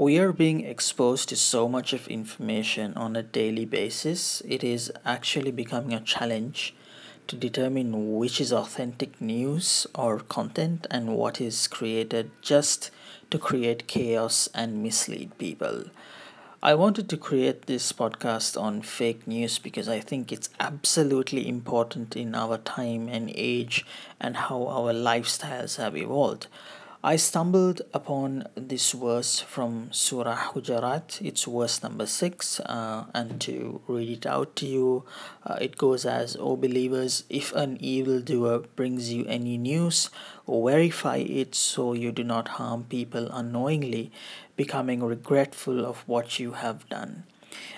we are being exposed to so much of information on a daily basis, it is actually becoming a challenge to determine which is authentic news or content and what is created just to create chaos and mislead people. I wanted to create this podcast on fake news because I think it's absolutely important in our time and age and how our lifestyles have evolved. I stumbled upon this verse from Surah Hujarat, it's verse number 6, uh, and to read it out to you, uh, it goes as, O believers, if an evildoer brings you any news, verify it so you do not harm people unknowingly, becoming regretful of what you have done.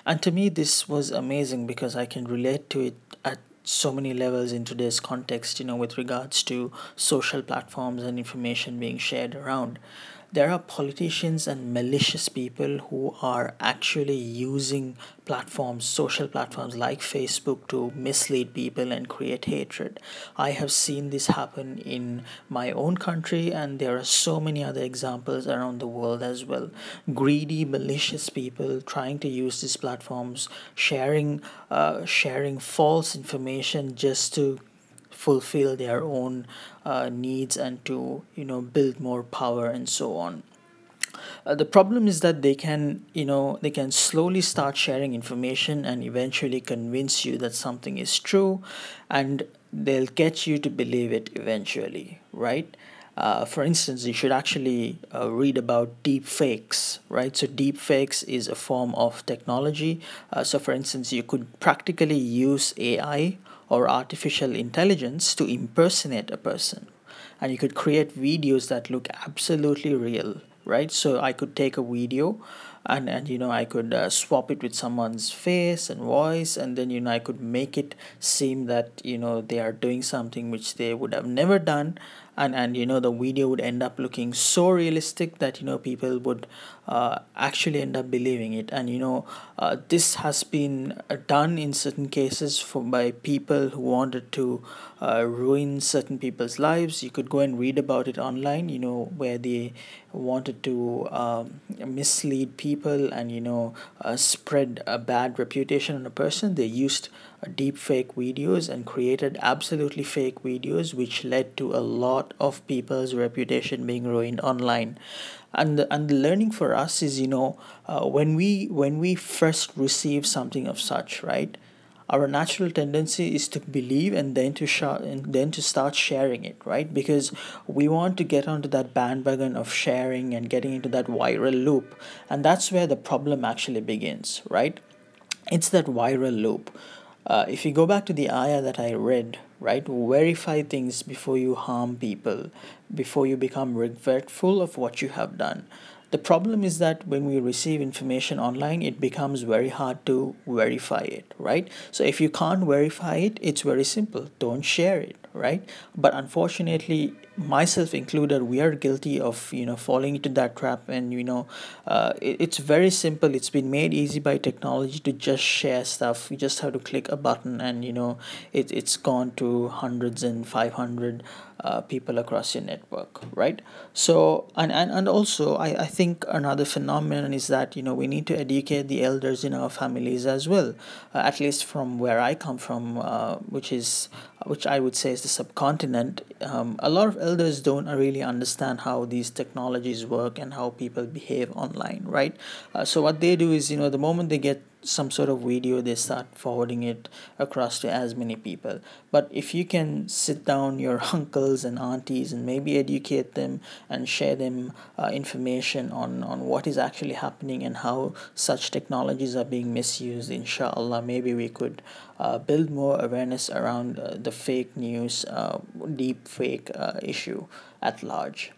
And to me, this was amazing because I can relate to it at so many levels in today's context, you know, with regards to social platforms and information being shared around there are politicians and malicious people who are actually using platforms, social platforms like Facebook, to mislead people and create hatred. I have seen this happen in my own country, and there are so many other examples around the world as well. Greedy, malicious people trying to use these platforms, sharing, uh, sharing false information just to fulfill their own uh, needs and to you know build more power and so on uh, the problem is that they can you know they can slowly start sharing information and eventually convince you that something is true and they'll get you to believe it eventually right uh, for instance, you should actually uh, read about deep fakes, right? So, deep fakes is a form of technology. Uh, so, for instance, you could practically use AI or artificial intelligence to impersonate a person. And you could create videos that look absolutely real right? So i could take a video and and you know i could uh, swap it with someone's face and voice and then you know i could make it seem that you know they are doing something which they would have never done. And and you know the video would end up looking so realistic that you know people would uh, actually end up believing it. And you know uh, this has been uh, done in certain cases for by people who wanted to uh, ruin certain people's lives. You could go and read about it online you know where they wanted to um, mislead people and you know uh, spread a bad reputation on a person they used deep fake videos and created absolutely fake videos which led to a lot of people's reputation being ruined online. And the, and the learning for us is you know uh, when we when we first receive something of such right our natural tendency is to believe and then to sh- and then to start sharing it right? Because we want to get onto that bandwagon of sharing and getting into that viral loop and that's where the problem actually begins right? It's that viral loop. Uh, if you go back to the ayah that I read, right, verify things before you harm people, before you become regretful of what you have done. The problem is that when we receive information online, it becomes very hard to verify it, right? So if you can't verify it, it's very simple. Don't share it, right? But unfortunately, myself included we are guilty of you know falling into that trap. And you know uh, it, it's very simple. It's been made easy by technology to just share stuff. You just have to click a button and you know it, it's gone to hundreds and 500 uh, people across your network right? So and, and and also I, I think another phenomenon is that you know we need to educate the elders in our families as well uh, at least from where i come from uh, which is which i would say is the subcontinent. Um, a lot of elders don't really understand how these technologies work and how people behave online right? Uh, so what they do is you know the moment they get some sort of video they start forwarding it across to as many people. But if you can sit down your uncles and aunties and maybe educate them and share them uh, information on on what is actually happening and how such technologies are being misused inshallah maybe we could uh, build more awareness around uh, the fake news uh, deep fake uh, issue at large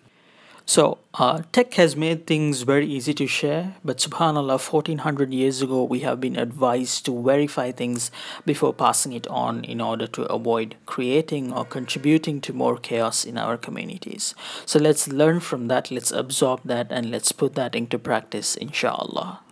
so, uh, tech has made things very easy to share, but subhanAllah, 1400 years ago, we have been advised to verify things before passing it on in order to avoid creating or contributing to more chaos in our communities. So, let's learn from that, let's absorb that, and let's put that into practice, inshallah.